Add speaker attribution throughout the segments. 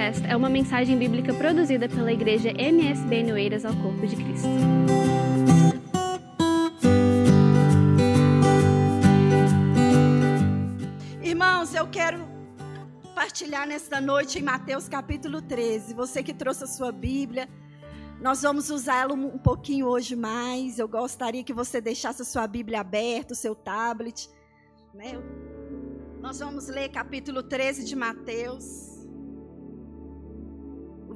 Speaker 1: podcast é uma mensagem bíblica produzida pela igreja MSB Noeiras ao Corpo de Cristo.
Speaker 2: Irmãos, eu quero partilhar nesta noite em Mateus capítulo 13. Você que trouxe a sua Bíblia, nós vamos usá-lo um pouquinho hoje mais. Eu gostaria que você deixasse a sua Bíblia aberta, o seu tablet. Né? Nós vamos ler capítulo 13 de Mateus,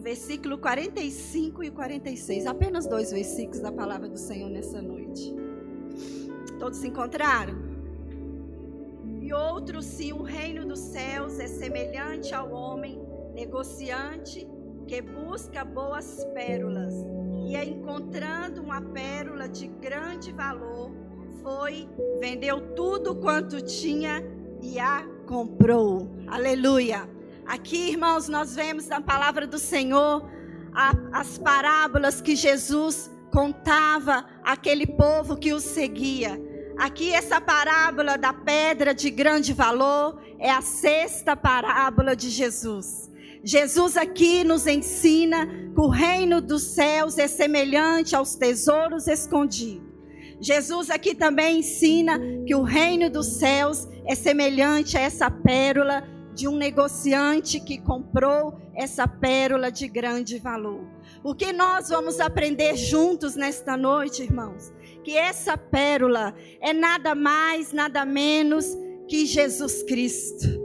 Speaker 2: versículo 45 e 46. Apenas dois versículos da palavra do Senhor nessa noite. Todos se encontraram? E outro, se o reino dos céus é semelhante ao homem negociante que busca boas pérolas e encontrando uma pérola de grande valor, foi, vendeu tudo quanto tinha e a comprou. Aleluia. Aqui, irmãos, nós vemos na palavra do Senhor a, as parábolas que Jesus contava àquele povo que o seguia. Aqui, essa parábola da pedra de grande valor é a sexta parábola de Jesus. Jesus aqui nos ensina que o reino dos céus é semelhante aos tesouros escondidos. Jesus aqui também ensina que o reino dos céus é semelhante a essa pérola de um negociante que comprou essa pérola de grande valor. O que nós vamos aprender juntos nesta noite, irmãos? Que essa pérola é nada mais, nada menos que Jesus Cristo.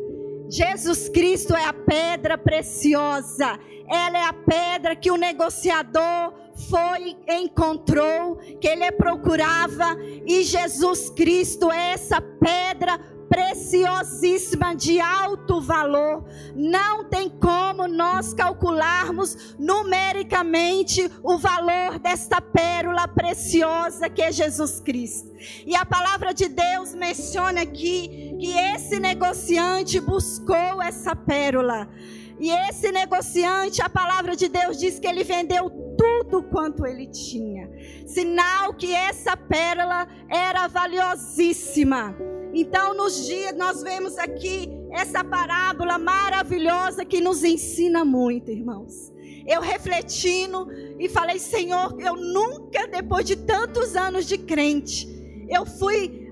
Speaker 2: Jesus Cristo é a pedra preciosa. Ela é a pedra que o negociador foi, encontrou, que ele procurava, e Jesus Cristo é essa pedra preciosíssima de alto valor. Não tem como nós calcularmos numericamente o valor desta pérola preciosa que é Jesus Cristo. E a palavra de Deus menciona aqui que esse negociante buscou essa pérola. E esse negociante, a palavra de Deus diz que ele vendeu tudo quanto ele tinha. Sinal que essa pérola era valiosíssima. Então, nos dias, nós vemos aqui essa parábola maravilhosa que nos ensina muito, irmãos. Eu refletindo e falei, Senhor, eu nunca, depois de tantos anos de crente, eu fui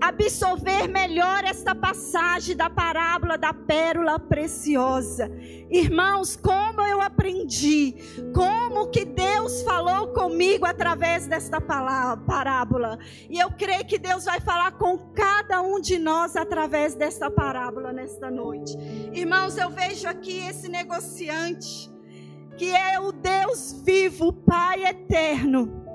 Speaker 2: absorver melhor esta passagem da parábola da pérola preciosa. Irmãos, como eu aprendi, como que Deus falou comigo através desta parábola. E eu creio que Deus vai falar com cada um de nós através desta parábola nesta noite. Irmãos, eu vejo aqui esse negociante, que é o Deus vivo, Pai eterno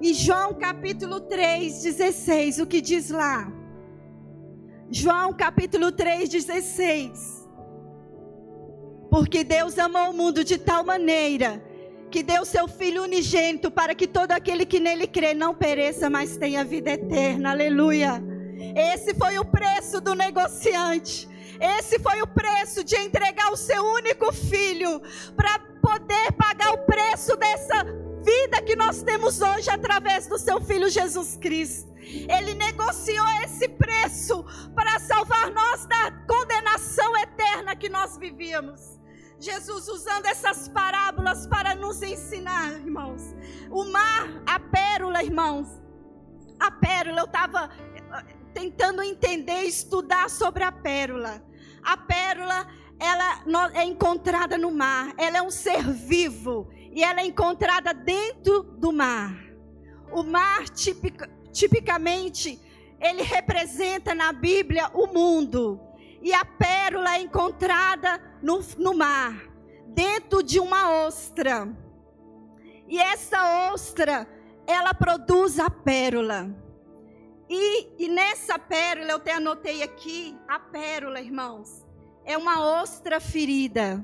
Speaker 2: em João capítulo 3, 16, o que diz lá? João capítulo 3, 16. Porque Deus amou o mundo de tal maneira que deu seu Filho unigênito para que todo aquele que nele crê não pereça, mas tenha vida eterna. Aleluia. Esse foi o preço do negociante. Esse foi o preço de entregar o seu único filho para poder pagar o preço dessa vida que nós temos hoje através do seu filho Jesus Cristo. Ele negociou esse preço para salvar nós da condenação eterna que nós vivíamos. Jesus usando essas parábolas para nos ensinar, irmãos. O mar, a pérola, irmãos. A pérola, eu estava eh, tentando entender, estudar sobre a pérola. A pérola, ela é encontrada no mar. Ela é um ser vivo e ela é encontrada dentro do mar. O mar, tipic, tipicamente, ele representa na Bíblia o mundo. E a pérola é encontrada no, no mar, dentro de uma ostra. E essa ostra, ela produz a pérola. E, e nessa pérola, eu até anotei aqui, a pérola, irmãos, é uma ostra ferida.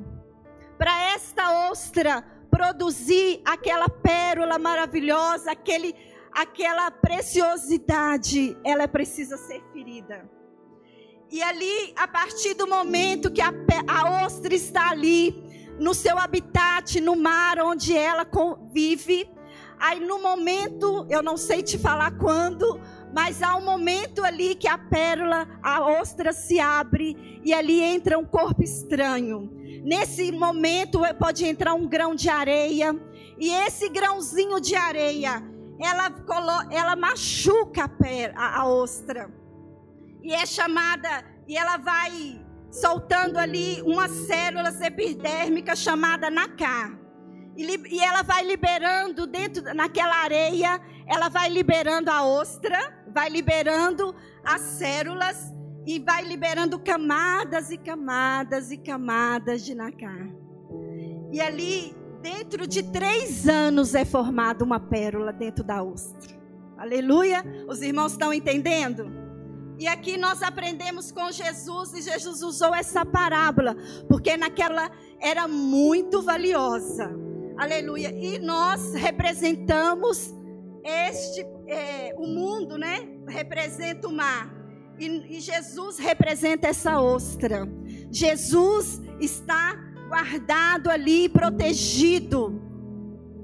Speaker 2: Para esta ostra produzir aquela pérola maravilhosa, aquele, aquela preciosidade, ela precisa ser ferida. E ali, a partir do momento que a, a ostra está ali, no seu habitat, no mar onde ela vive, aí no momento, eu não sei te falar quando, mas há um momento ali que a pérola, a ostra se abre e ali entra um corpo estranho. Nesse momento pode entrar um grão de areia. E esse grãozinho de areia, ela, ela machuca a, a, a ostra. E é chamada, e ela vai soltando ali umas células epidérmicas chamada nacá. E, e ela vai liberando dentro naquela areia, ela vai liberando a ostra, vai liberando as células e vai liberando camadas e camadas e camadas de nacá. E ali, dentro de três anos, é formada uma pérola dentro da ostra. Aleluia! Os irmãos estão entendendo? E aqui nós aprendemos com Jesus, e Jesus usou essa parábola, porque naquela era muito valiosa. Aleluia! E nós representamos este, é, o mundo, né? Representa o mar. E, e Jesus representa essa ostra. Jesus está guardado ali, protegido.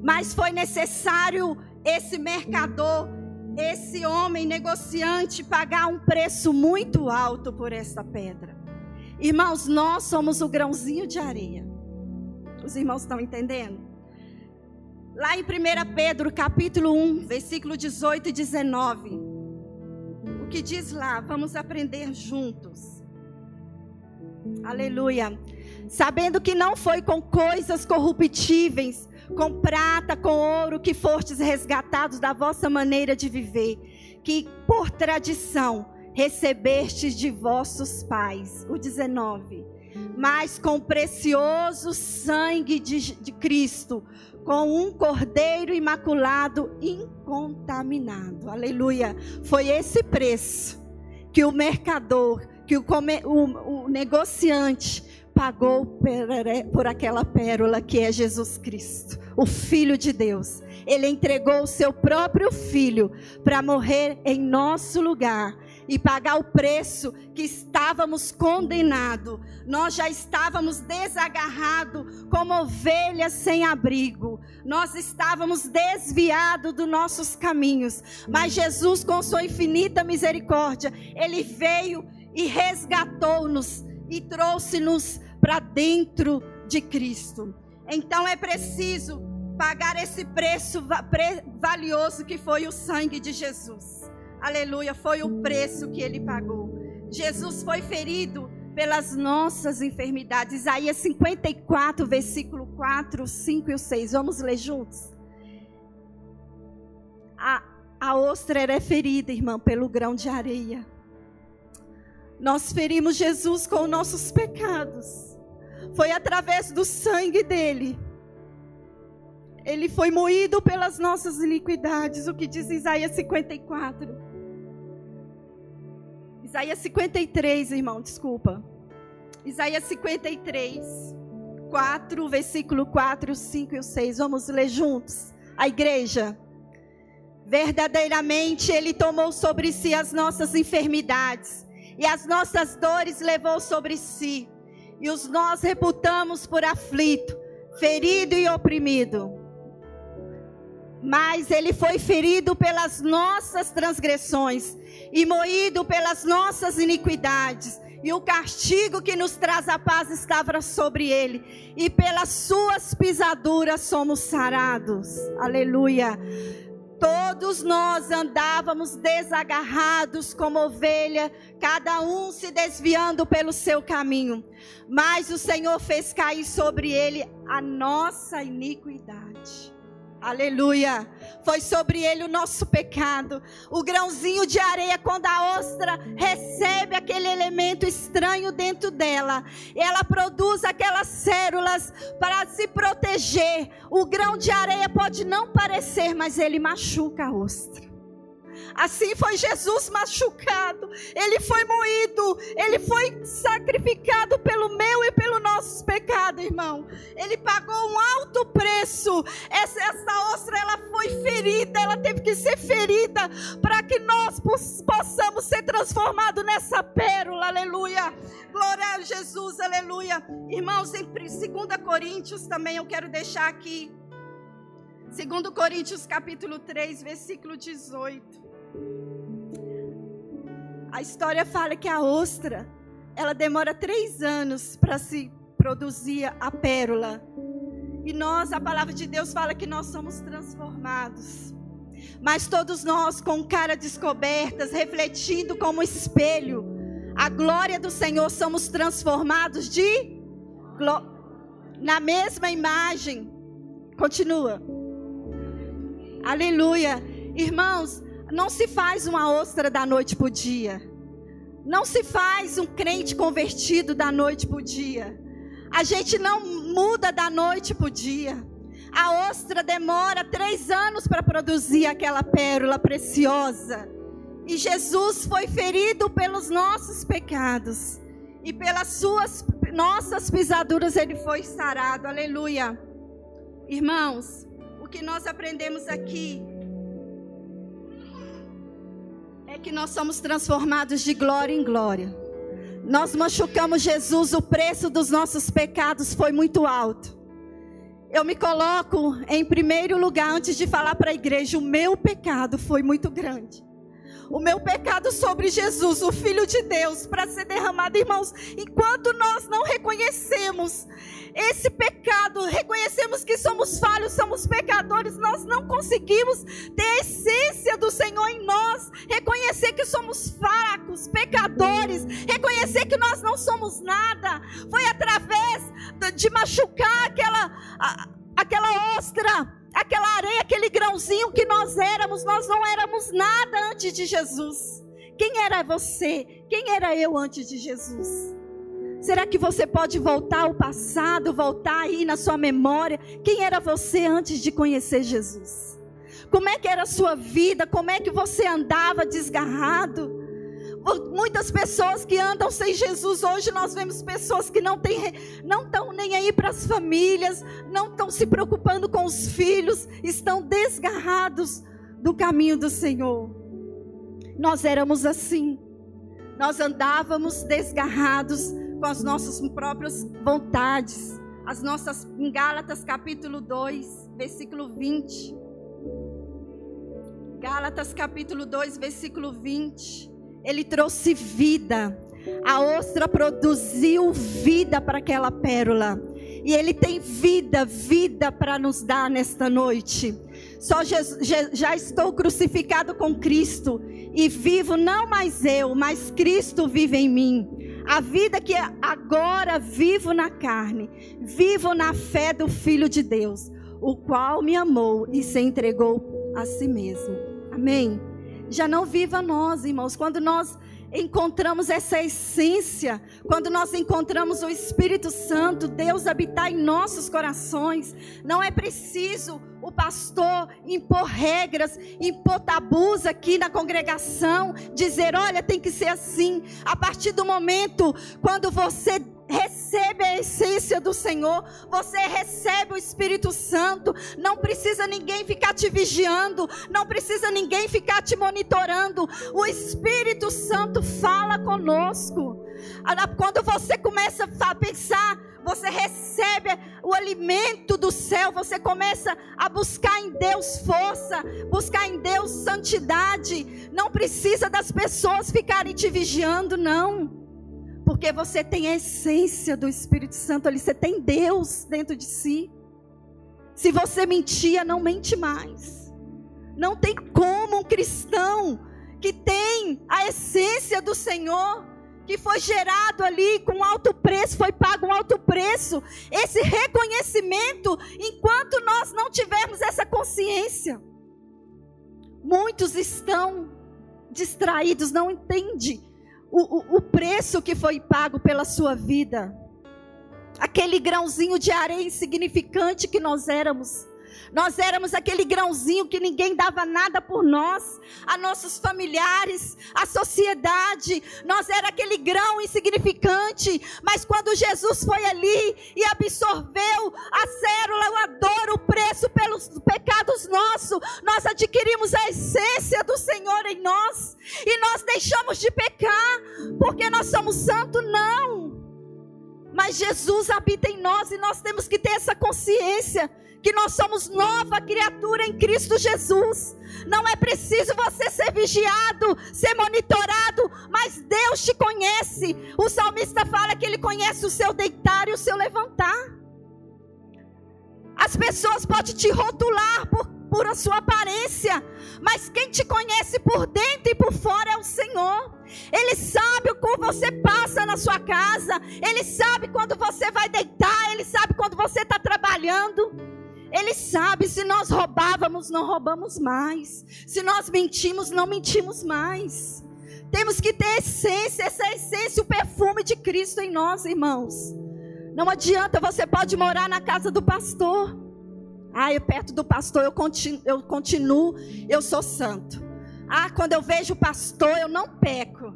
Speaker 2: Mas foi necessário esse mercador, esse homem negociante, pagar um preço muito alto por essa pedra. Irmãos, nós somos o grãozinho de areia. Os irmãos estão entendendo? Lá em 1 Pedro, capítulo 1, versículo 18 e 19 que diz lá, vamos aprender juntos. Aleluia. Sabendo que não foi com coisas corruptíveis, com prata, com ouro, que fostes resgatados da vossa maneira de viver, que por tradição recebestes de vossos pais. O 19. Mas com o precioso sangue de, de Cristo, com um cordeiro imaculado incontaminado. Aleluia. Foi esse preço que o mercador, que o, o, o negociante pagou por, por aquela pérola que é Jesus Cristo, o Filho de Deus. Ele entregou o seu próprio filho para morrer em nosso lugar e pagar o preço que estávamos condenados. Nós já estávamos desagarrados como ovelhas sem abrigo. Nós estávamos desviados dos nossos caminhos. Mas Jesus, com sua infinita misericórdia, ele veio e resgatou-nos e trouxe-nos para dentro de Cristo. Então é preciso pagar esse preço valioso que foi o sangue de Jesus. Aleluia, foi o preço que ele pagou. Jesus foi ferido pelas nossas enfermidades. Isaías 54, versículo 4, 5 e 6. Vamos ler juntos? A, a ostra era ferida, irmã, pelo grão de areia. Nós ferimos Jesus com nossos pecados. Foi através do sangue dele. Ele foi moído pelas nossas iniquidades, o que diz Isaías 54. Isaías 53, irmão, desculpa. Isaías 53, 4, versículo 4, 5 e 6. Vamos ler juntos. A igreja. Verdadeiramente Ele tomou sobre si as nossas enfermidades e as nossas dores levou sobre si. E os nós reputamos por aflito, ferido e oprimido mas ele foi ferido pelas nossas transgressões e moído pelas nossas iniquidades. E o castigo que nos traz a paz estava sobre ele, e pelas suas pisaduras somos sarados. Aleluia. Todos nós andávamos desagarrados como ovelha, cada um se desviando pelo seu caminho. Mas o Senhor fez cair sobre ele a nossa iniquidade. Aleluia. Foi sobre ele o nosso pecado. O grãozinho de areia, quando a ostra recebe aquele elemento estranho dentro dela, ela produz aquelas células para se proteger. O grão de areia pode não parecer, mas ele machuca a ostra. Assim foi Jesus machucado, ele foi moído, ele foi sacrificado pelo meu Ele pagou um alto preço. Essa, essa ostra ela foi ferida, ela teve que ser ferida para que nós possamos ser transformados nessa pérola. Aleluia. Glória a Jesus, aleluia. Irmãos, em 2 Coríntios também eu quero deixar aqui. 2 Coríntios capítulo 3, versículo 18. A história fala que a ostra, ela demora três anos para se produzia a pérola. E nós, a palavra de Deus fala que nós somos transformados. Mas todos nós com cara descobertas, refletindo como espelho a glória do Senhor, somos transformados de na mesma imagem. Continua. Aleluia. Irmãos, não se faz uma ostra da noite para o dia. Não se faz um crente convertido da noite para o dia. A gente não muda da noite para o dia. A ostra demora três anos para produzir aquela pérola preciosa. E Jesus foi ferido pelos nossos pecados. E pelas suas nossas pisaduras ele foi sarado. Aleluia. Irmãos, o que nós aprendemos aqui é que nós somos transformados de glória em glória. Nós machucamos Jesus, o preço dos nossos pecados foi muito alto. Eu me coloco em primeiro lugar antes de falar para a igreja: o meu pecado foi muito grande. O meu pecado sobre Jesus, o Filho de Deus, para ser derramado, irmãos, enquanto nós não reconhecemos esse pecado, reconhecemos que somos falhos, somos pecadores, nós não conseguimos ter a essência do Senhor em nós, reconhecer que somos fracos, pecadores, reconhecer que nós não somos nada. Foi através de machucar aquela, aquela ostra aquela areia, aquele grãozinho que nós éramos, nós não éramos nada antes de Jesus. Quem era você? Quem era eu antes de Jesus? Será que você pode voltar ao passado, voltar aí na sua memória? Quem era você antes de conhecer Jesus? Como é que era a sua vida? Como é que você andava desgarrado? Muitas pessoas que andam sem Jesus hoje, nós vemos pessoas que não têm, não estão nem aí para as famílias, não estão se preocupando com os filhos, estão desgarrados do caminho do Senhor. Nós éramos assim. Nós andávamos desgarrados com as nossas próprias vontades. As nossas em Gálatas capítulo 2, versículo 20. Gálatas capítulo 2, versículo 20. Ele trouxe vida. A ostra produziu vida para aquela pérola. E Ele tem vida, vida para nos dar nesta noite. Só Jesus, já estou crucificado com Cristo e vivo não mais eu, mas Cristo vive em mim. A vida que agora vivo na carne, vivo na fé do Filho de Deus, o qual me amou e se entregou a si mesmo. Amém já não viva nós, irmãos. Quando nós encontramos essa essência, quando nós encontramos o Espírito Santo, Deus habitar em nossos corações, não é preciso o pastor impor regras, impor tabus aqui na congregação, dizer, olha, tem que ser assim. A partir do momento quando você recebe a essência do Senhor, você recebe o Espírito Santo, não precisa ninguém ficar te vigiando, não precisa ninguém ficar te monitorando, o Espírito Santo fala conosco. Quando você começa a pensar, você recebe o alimento do céu, você começa a buscar em Deus força, buscar em Deus santidade. Não precisa das pessoas ficarem te vigiando, não. Porque você tem a essência do Espírito Santo ali, você tem Deus dentro de si. Se você mentia, não mente mais. Não tem como um cristão que tem a essência do Senhor, que foi gerado ali com alto preço, foi pago um alto preço, esse reconhecimento, enquanto nós não tivermos essa consciência. Muitos estão distraídos, não entendem o, o, o preço que foi pago pela sua vida. Aquele grãozinho de areia insignificante que nós éramos. Nós éramos aquele grãozinho que ninguém dava nada por nós, a nossos familiares, a sociedade. Nós era aquele grão insignificante, mas quando Jesus foi ali e absorveu a célula, a dor, o preço pelos pecados nossos, nós adquirimos a essência do Senhor em nós e nós deixamos de pecar porque nós somos santos, não. Mas Jesus habita em nós e nós temos que ter essa consciência que nós somos nova criatura em Cristo Jesus. Não é preciso você ser vigiado, ser monitorado, mas Deus te conhece. O salmista fala que ele conhece o seu deitar e o seu levantar. As pessoas podem te rotular por, por a sua aparência, mas quem te conhece por dentro e por fora é o Senhor. Ele sabe o que você passa na sua casa, Ele sabe quando você vai deitar, Ele sabe quando você está trabalhando. Ele sabe se nós roubávamos, não roubamos mais. Se nós mentimos, não mentimos mais. Temos que ter essência, essa essência, o perfume de Cristo em nós, irmãos. Não adianta, você pode morar na casa do pastor. Ah, eu perto do pastor eu continuo, eu continuo, eu sou santo. Ah, quando eu vejo o pastor, eu não peco.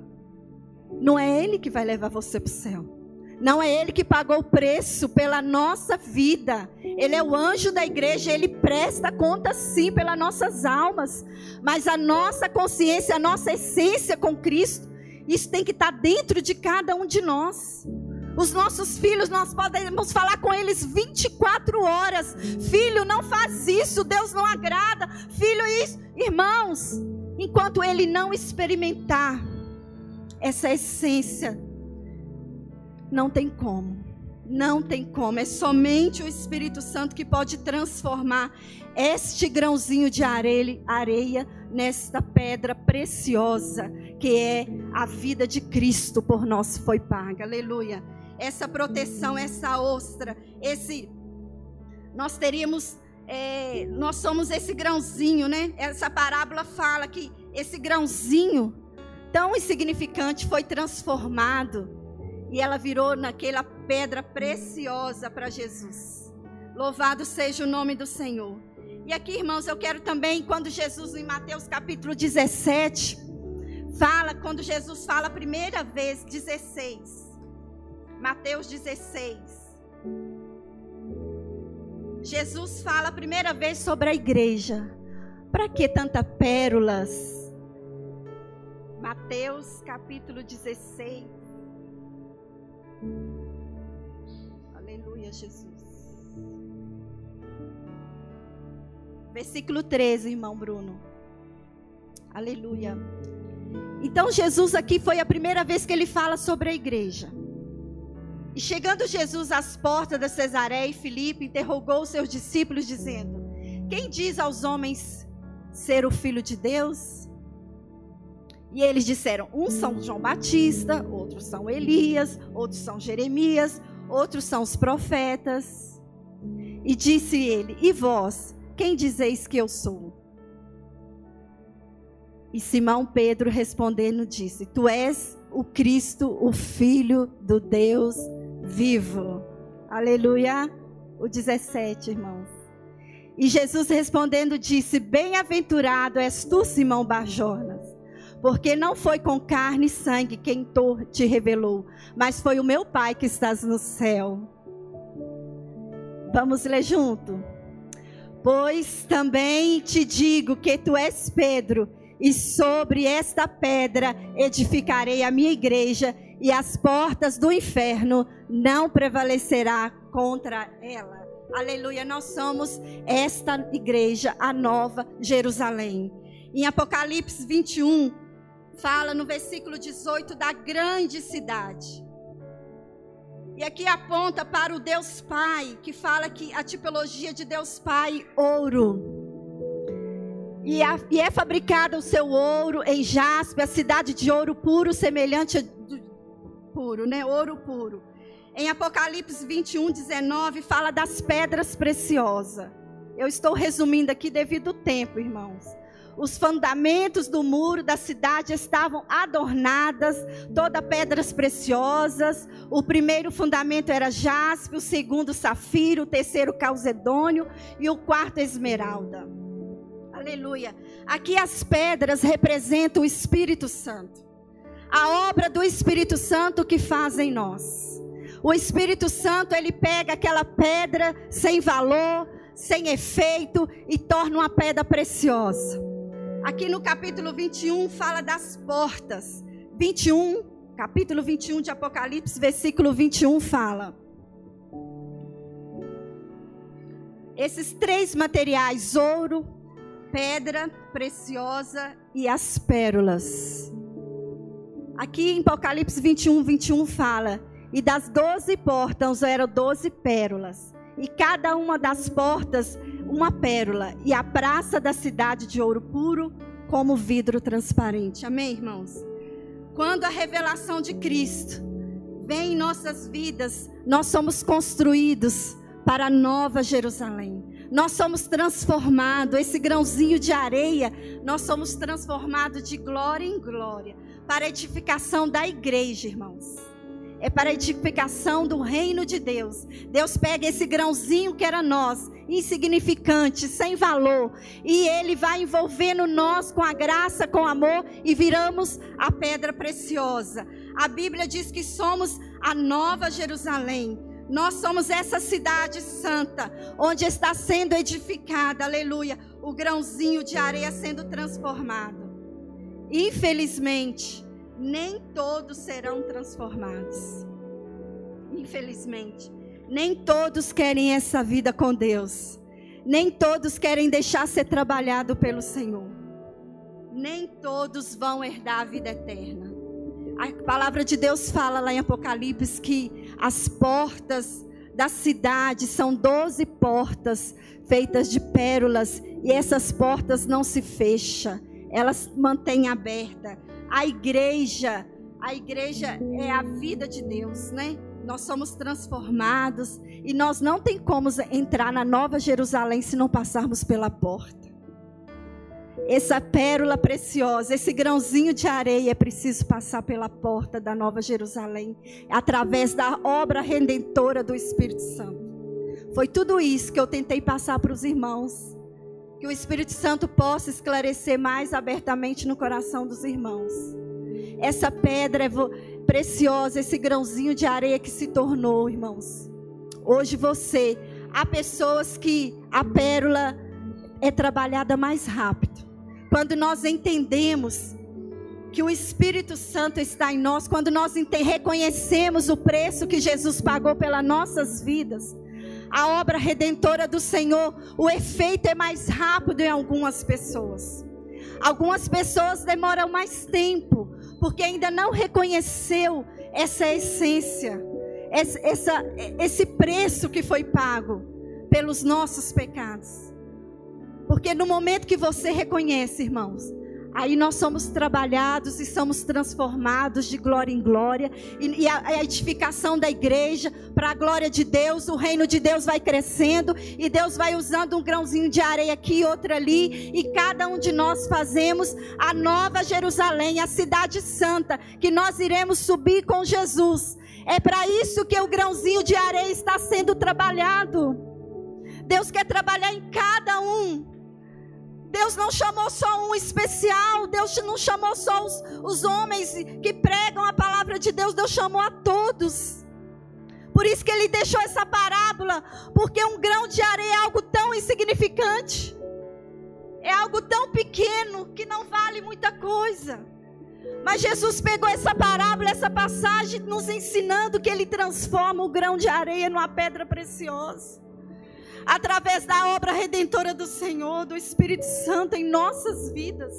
Speaker 2: Não é ele que vai levar você para o céu. Não é ele que pagou o preço pela nossa vida. Ele é o anjo da igreja, ele presta conta sim pelas nossas almas. Mas a nossa consciência, a nossa essência com Cristo, isso tem que estar dentro de cada um de nós. Os nossos filhos, nós podemos falar com eles 24 horas. Filho, não faz isso, Deus não agrada. Filho, isso. Irmãos, enquanto ele não experimentar essa essência, não tem como. Não tem como. É somente o Espírito Santo que pode transformar este grãozinho de areia, nesta pedra preciosa que é a vida de Cristo por nós foi paga. Aleluia essa proteção, essa ostra, esse. Nós teríamos. É, nós somos esse grãozinho, né? Essa parábola fala que esse grãozinho tão insignificante foi transformado e ela virou naquela pedra preciosa para Jesus. Louvado seja o nome do Senhor. E aqui, irmãos, eu quero também, quando Jesus, em Mateus capítulo 17, fala, quando Jesus fala a primeira vez, 16. Mateus 16. Jesus fala a primeira vez sobre a igreja. Para que tanta pérolas? Mateus capítulo 16. Aleluia, Jesus. Versículo 13, irmão Bruno. Aleluia. Então Jesus aqui foi a primeira vez que ele fala sobre a igreja. E chegando Jesus às portas da Cesareia e Filipe, interrogou os seus discípulos, dizendo: Quem diz aos homens ser o filho de Deus? E eles disseram: Uns são João Batista, outros são Elias, outros são Jeremias, outros são os profetas. E disse ele: E vós, quem dizeis que eu sou? E Simão Pedro respondendo disse: Tu és o Cristo, o Filho do Deus vivo. Aleluia. O 17, irmãos. E Jesus respondendo disse: Bem-aventurado és tu, Simão Barjonas, porque não foi com carne e sangue quem te revelou, mas foi o meu Pai que estás no céu. Vamos ler junto. Pois também te digo que tu és Pedro, e sobre esta pedra edificarei a minha igreja, e as portas do inferno não prevalecerá contra ela. Aleluia, nós somos esta igreja, a nova Jerusalém. Em Apocalipse 21, fala no versículo 18 da grande cidade. E aqui aponta para o Deus Pai, que fala que a tipologia de Deus Pai, ouro. E, a, e é fabricado o seu ouro em jaspe, a cidade de ouro puro, semelhante a puro, né? Ouro puro. Em Apocalipse 21, 19, fala das pedras preciosas. Eu estou resumindo aqui devido ao tempo, irmãos. Os fundamentos do muro da cidade estavam adornadas, todas pedras preciosas. O primeiro fundamento era jaspe, o segundo safiro, o terceiro calcedônio e o quarto esmeralda. Aleluia. Aqui as pedras representam o Espírito Santo a obra do Espírito Santo que faz em nós. O Espírito Santo, ele pega aquela pedra sem valor, sem efeito e torna uma pedra preciosa. Aqui no capítulo 21 fala das portas. 21, capítulo 21 de Apocalipse, versículo 21 fala: Esses três materiais, ouro, pedra preciosa e as pérolas Aqui em Apocalipse 21, 21 fala: E das doze portas eram doze pérolas, e cada uma das portas uma pérola, e a praça da cidade de ouro puro como vidro transparente. Amém, irmãos? Quando a revelação de Cristo vem em nossas vidas, nós somos construídos para a nova Jerusalém. Nós somos transformados, esse grãozinho de areia, nós somos transformados de glória em glória, para a edificação da igreja, irmãos. É para a edificação do reino de Deus. Deus pega esse grãozinho que era nós, insignificante, sem valor, e Ele vai envolvendo nós com a graça, com amor, e viramos a pedra preciosa. A Bíblia diz que somos a nova Jerusalém nós somos essa cidade santa, onde está sendo edificada, aleluia, o grãozinho de areia sendo transformado. Infelizmente, nem todos serão transformados. Infelizmente, nem todos querem essa vida com Deus. Nem todos querem deixar ser trabalhado pelo Senhor. Nem todos vão herdar a vida eterna. A palavra de Deus fala lá em Apocalipse que as portas da cidade são doze portas feitas de pérolas e essas portas não se fecham, elas mantêm aberta. A igreja, a igreja é a vida de Deus, né? Nós somos transformados e nós não tem como entrar na Nova Jerusalém se não passarmos pela porta essa pérola preciosa, esse grãozinho de areia é preciso passar pela porta da Nova Jerusalém, através da obra redentora do Espírito Santo. Foi tudo isso que eu tentei passar para os irmãos. Que o Espírito Santo possa esclarecer mais abertamente no coração dos irmãos. Essa pedra é preciosa, esse grãozinho de areia que se tornou, irmãos. Hoje você, há pessoas que a pérola é trabalhada mais rápido. Quando nós entendemos que o Espírito Santo está em nós, quando nós reconhecemos o preço que Jesus pagou pelas nossas vidas, a obra redentora do Senhor, o efeito é mais rápido em algumas pessoas. Algumas pessoas demoram mais tempo, porque ainda não reconheceu essa essência, essa, esse preço que foi pago pelos nossos pecados. Porque no momento que você reconhece, irmãos, aí nós somos trabalhados e somos transformados de glória em glória. E, e a, a, edificação da igreja, para a glória de Deus, o reino de Deus vai crescendo. E Deus vai usando um grãozinho de areia aqui outro ali. E cada um de nós fazemos a nova Jerusalém, a cidade santa, que nós iremos subir com Jesus. É para isso que o grãozinho de areia está sendo trabalhado. Deus quer trabalhar em cada um. Deus não chamou só um especial, Deus não chamou só os, os homens que pregam a palavra de Deus, Deus chamou a todos. Por isso que ele deixou essa parábola, porque um grão de areia é algo tão insignificante, é algo tão pequeno que não vale muita coisa. Mas Jesus pegou essa parábola, essa passagem, nos ensinando que ele transforma o grão de areia numa pedra preciosa através da obra redentora do Senhor, do Espírito Santo em nossas vidas.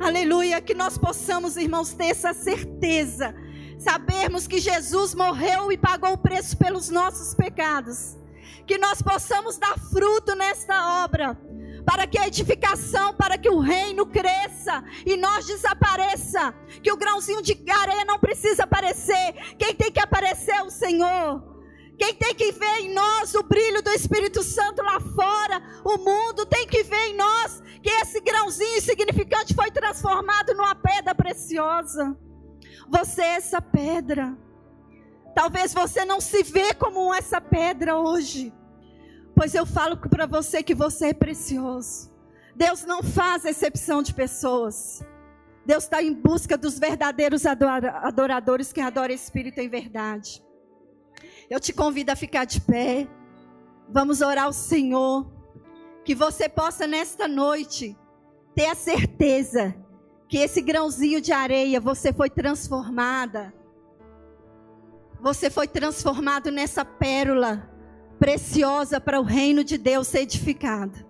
Speaker 2: Aleluia, que nós possamos, irmãos, ter essa certeza, sabermos que Jesus morreu e pagou o preço pelos nossos pecados, que nós possamos dar fruto nesta obra, para que a edificação, para que o reino cresça e nós desapareça, que o grãozinho de areia não precisa aparecer, quem tem que aparecer é o Senhor. Quem tem que ver em nós o brilho do Espírito Santo lá fora, o mundo tem que ver em nós que esse grãozinho insignificante foi transformado numa pedra preciosa. Você é essa pedra. Talvez você não se vê como essa pedra hoje. Pois eu falo para você que você é precioso. Deus não faz exceção de pessoas. Deus está em busca dos verdadeiros adoradores que adoram Espírito em verdade. Eu te convido a ficar de pé. Vamos orar ao Senhor. Que você possa nesta noite ter a certeza que esse grãozinho de areia você foi transformada. Você foi transformado nessa pérola preciosa para o reino de Deus ser edificado.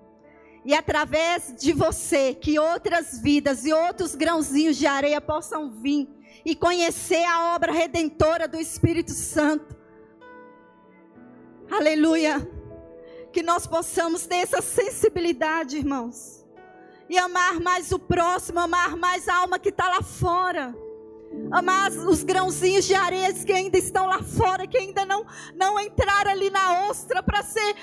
Speaker 2: E através de você, que outras vidas e outros grãozinhos de areia possam vir e conhecer a obra redentora do Espírito Santo. Aleluia. Que nós possamos ter essa sensibilidade, irmãos. E amar mais o próximo, amar mais a alma que está lá fora. Amar os grãozinhos de areia que ainda estão lá fora, que ainda não, não entraram ali na ostra para ser,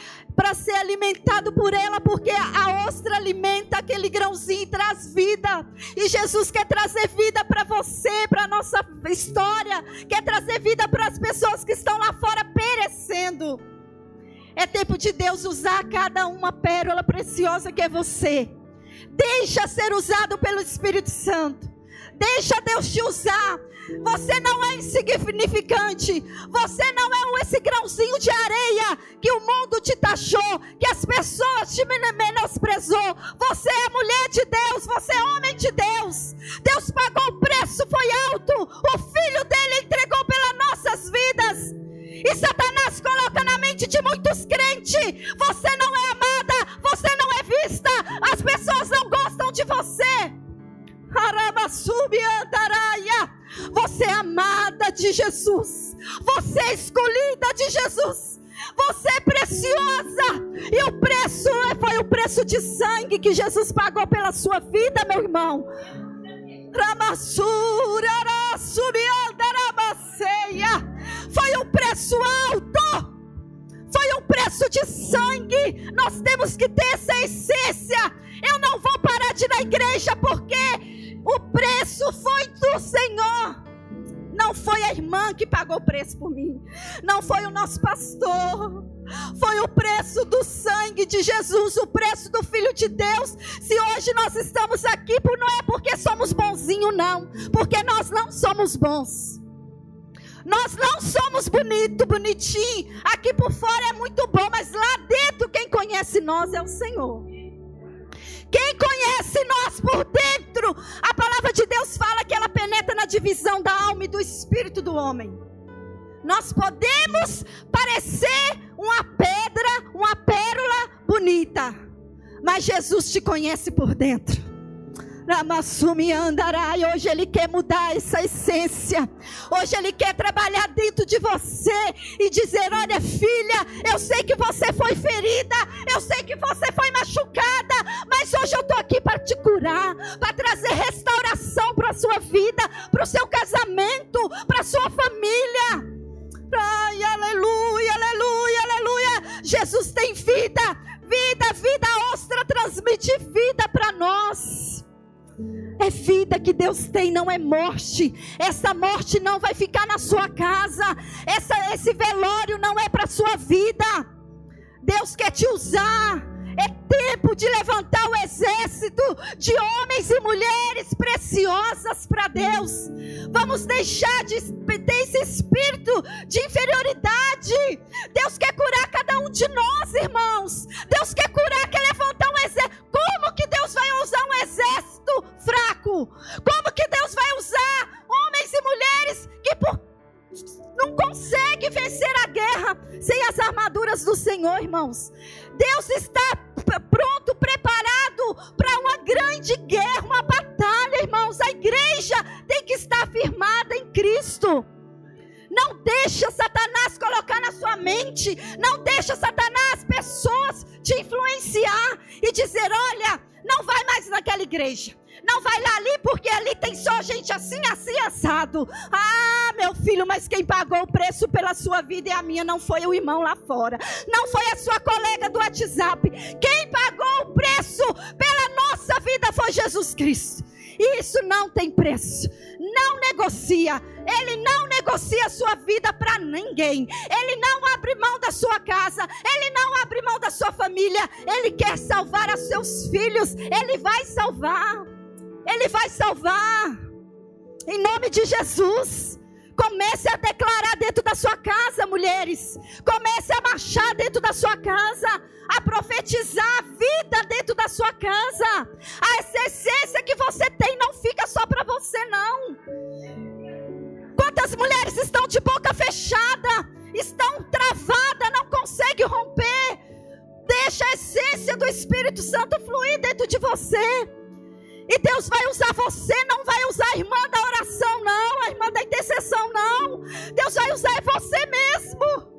Speaker 2: ser alimentado por ela, porque a ostra alimenta aquele grãozinho e traz vida. E Jesus quer trazer vida para você, para a nossa história, quer trazer vida para as pessoas que estão lá fora perecendo. É tempo de Deus usar cada uma pérola preciosa que é você. Deixa ser usado pelo Espírito Santo. Deixa Deus te usar. Você não é insignificante. Você não é esse grãozinho de areia que o mundo te taxou, que as pessoas te menosprezou. Você é mulher de Deus, você é homem de Deus. Deus pagou o preço, foi alto. O filho dele entregou pelas nossas vidas. E Satanás coloca na mente de muitos crentes: você não é amada, você não é vista, as pessoas não gostam de você. Você é amada de Jesus, você é escolhida de Jesus. Você é preciosa. E o preço foi o preço de sangue que Jesus pagou pela sua vida, meu irmão. Ramassura, foi um preço alto. Foi um preço de sangue. Nós temos que ter essa essência. Eu não vou parar de ir na igreja porque o preço foi do Senhor. Não foi a irmã que pagou o preço por mim. Não foi o nosso pastor. Foi o preço do sangue de Jesus, o preço do Filho de Deus. Se hoje nós estamos aqui, não é porque somos bonzinhos, não. Porque nós não somos bons. Nós não somos bonito, bonitinho. Aqui por fora é muito bom, mas lá dentro quem conhece nós é o Senhor. Quem conhece nós por dentro, a palavra de Deus fala que ela penetra na divisão da alma e do espírito do homem. Nós podemos parecer uma pedra, uma pérola bonita, mas Jesus te conhece por dentro. Ramassumi andarai. Hoje Ele quer mudar essa essência. Hoje Ele quer trabalhar dentro de você e dizer: Olha, filha, eu sei que você foi ferida, eu sei que você foi machucada, mas hoje eu estou aqui para te curar, para trazer restauração para a sua vida, para o seu casamento, para a sua família. Ai, aleluia, aleluia, aleluia. Jesus tem vida, vida, vida ostra transmite vida para nós. É vida que Deus tem, não é morte. Essa morte não vai ficar na sua casa. Essa, esse velório não é para sua vida. Deus quer te usar. É tempo de levantar o exército de homens e mulheres preciosas para Deus. Vamos deixar de ter esse espírito de inferioridade. Deus quer curar cada um de nós, irmãos. Deus quer curar, quer levantar um exército. Como que Deus vai usar um exército fraco? Como que Deus vai usar homens e mulheres que por não consegue vencer a guerra sem as armaduras do Senhor, irmãos. Deus está pronto, preparado para uma grande guerra, igreja. Não vai lá ali porque ali tem só gente assim, assim, assado. Ah, meu filho, mas quem pagou o preço pela sua vida e a minha não foi o irmão lá fora. Não foi a sua colega do WhatsApp. Quem pagou o preço pela nossa vida foi Jesus Cristo. Isso não tem preço. Não negocia. Ele não negocia sua vida para ninguém. Ele não abre mão da sua casa. Ele não abre mão da sua família. Ele quer salvar os seus filhos. Ele vai salvar. Ele vai salvar. Em nome de Jesus. Comece a declarar dentro da sua casa, mulheres. Comece a marchar dentro da sua casa. A profetizar a vida dentro da sua casa. A essência que você tem não fica só para você, não. Quantas mulheres estão de boca fechada, estão travadas, não conseguem romper. Deixa a essência do Espírito Santo fluir dentro de você. E Deus vai usar você, não vai usar a irmã da oração, não, a irmã da intercessão, não. Deus vai usar é você mesmo.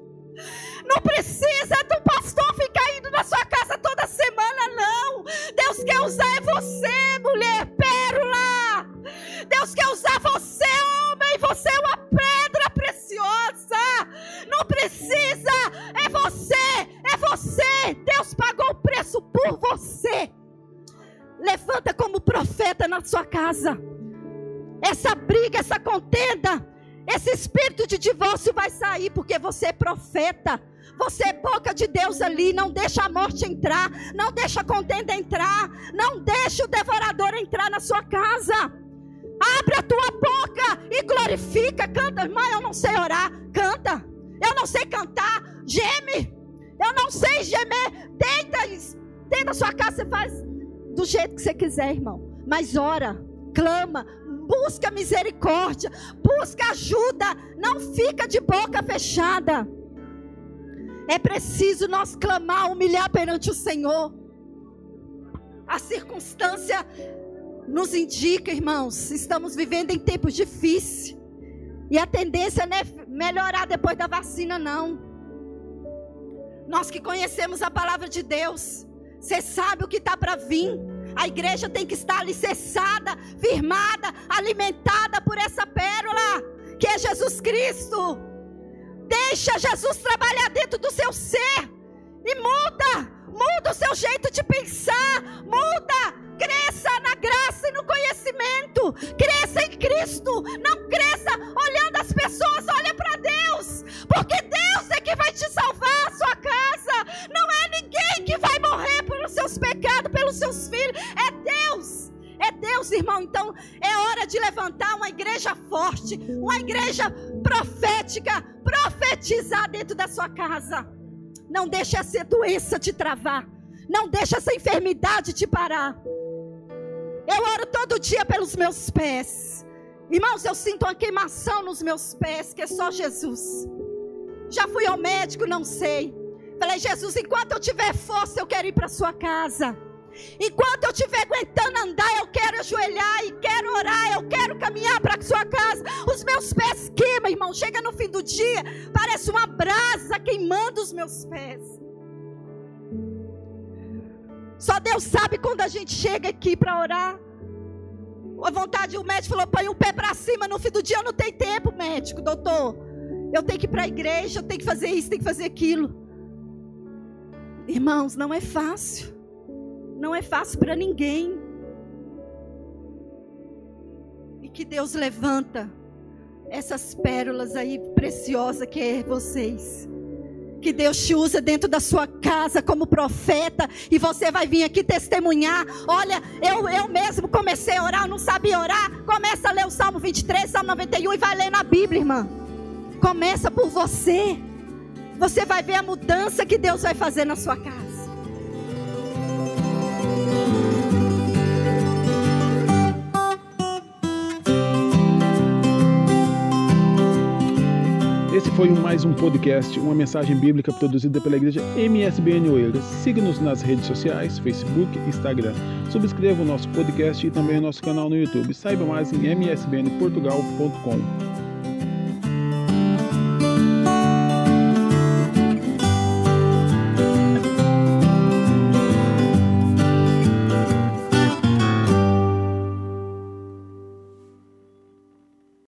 Speaker 2: Não precisa do pastor ficar indo na sua casa toda semana, não. Deus quer usar é você, mulher pérola. Deus quer usar você, homem. Você é uma pedra preciosa. Não precisa. É você. É você. Deus pagou o preço por você. Levanta como profeta na sua casa. Essa briga, essa contenda, esse espírito de divórcio vai sair porque você é profeta. Você é boca de Deus ali. Não deixa a morte entrar. Não deixa a contenda entrar. Não deixa o devorador entrar na sua casa. Abre a tua boca e glorifica. Canta, irmã. Eu não sei orar. Canta. Eu não sei cantar. Geme. Eu não sei gemer. Deita, dentro da sua casa. Você faz do jeito que você quiser, irmão. Mas ora, clama, busca misericórdia, busca ajuda. Não fica de boca fechada. É preciso nós clamar, humilhar perante o Senhor. A circunstância nos indica, irmãos, estamos vivendo em tempos difíceis. E a tendência não é melhorar depois da vacina, não. Nós que conhecemos a palavra de Deus, você sabe o que está para vir. A igreja tem que estar alicerçada, firmada, alimentada por essa pérola, que é Jesus Cristo. Deixa Jesus trabalhar dentro do seu ser e muda, muda o seu jeito de pensar, muda. Cresça na graça e no conhecimento. Cresça em Cristo. Não cresça olhando as pessoas. Olha para Deus. Porque Deus é que vai te salvar a sua casa. Não é ninguém que vai pelos seus filhos. É Deus. É Deus, irmão. Então é hora de levantar uma igreja forte, uma igreja profética, profetizar dentro da sua casa. Não deixe essa doença te travar. Não deixe essa enfermidade te parar. Eu oro todo dia pelos meus pés. Irmãos, eu sinto uma queimação nos meus pés, que é só Jesus. Já fui ao médico, não sei. Falei, Jesus, enquanto eu tiver força, eu quero ir para sua casa. Enquanto eu estiver aguentando andar, eu quero ajoelhar e quero orar, eu quero caminhar para sua casa. Os meus pés queimam, irmão. Chega no fim do dia, parece uma brasa queimando os meus pés. Só Deus sabe quando a gente chega aqui para orar. A vontade, o médico falou: põe o pé para cima. No fim do dia eu não tenho tempo, médico, doutor. Eu tenho que ir para a igreja, eu tenho que fazer isso, tenho que fazer aquilo. Irmãos, não é fácil. Não é fácil para ninguém. E que Deus levanta essas pérolas aí preciosas que é vocês. Que Deus te usa dentro da sua casa como profeta e você vai vir aqui testemunhar. Olha, eu, eu mesmo comecei a orar, não sabia orar. Começa a ler o Salmo 23, Salmo 91 e vai ler na Bíblia, irmã. Começa por você. Você vai ver a mudança que Deus vai fazer na sua casa.
Speaker 3: Esse foi mais um podcast, uma mensagem bíblica produzida pela igreja MSBN Oeiras. Siga-nos nas redes sociais, Facebook e Instagram. Subscreva o nosso podcast e também o nosso canal no YouTube. Saiba mais em msbnportugal.com.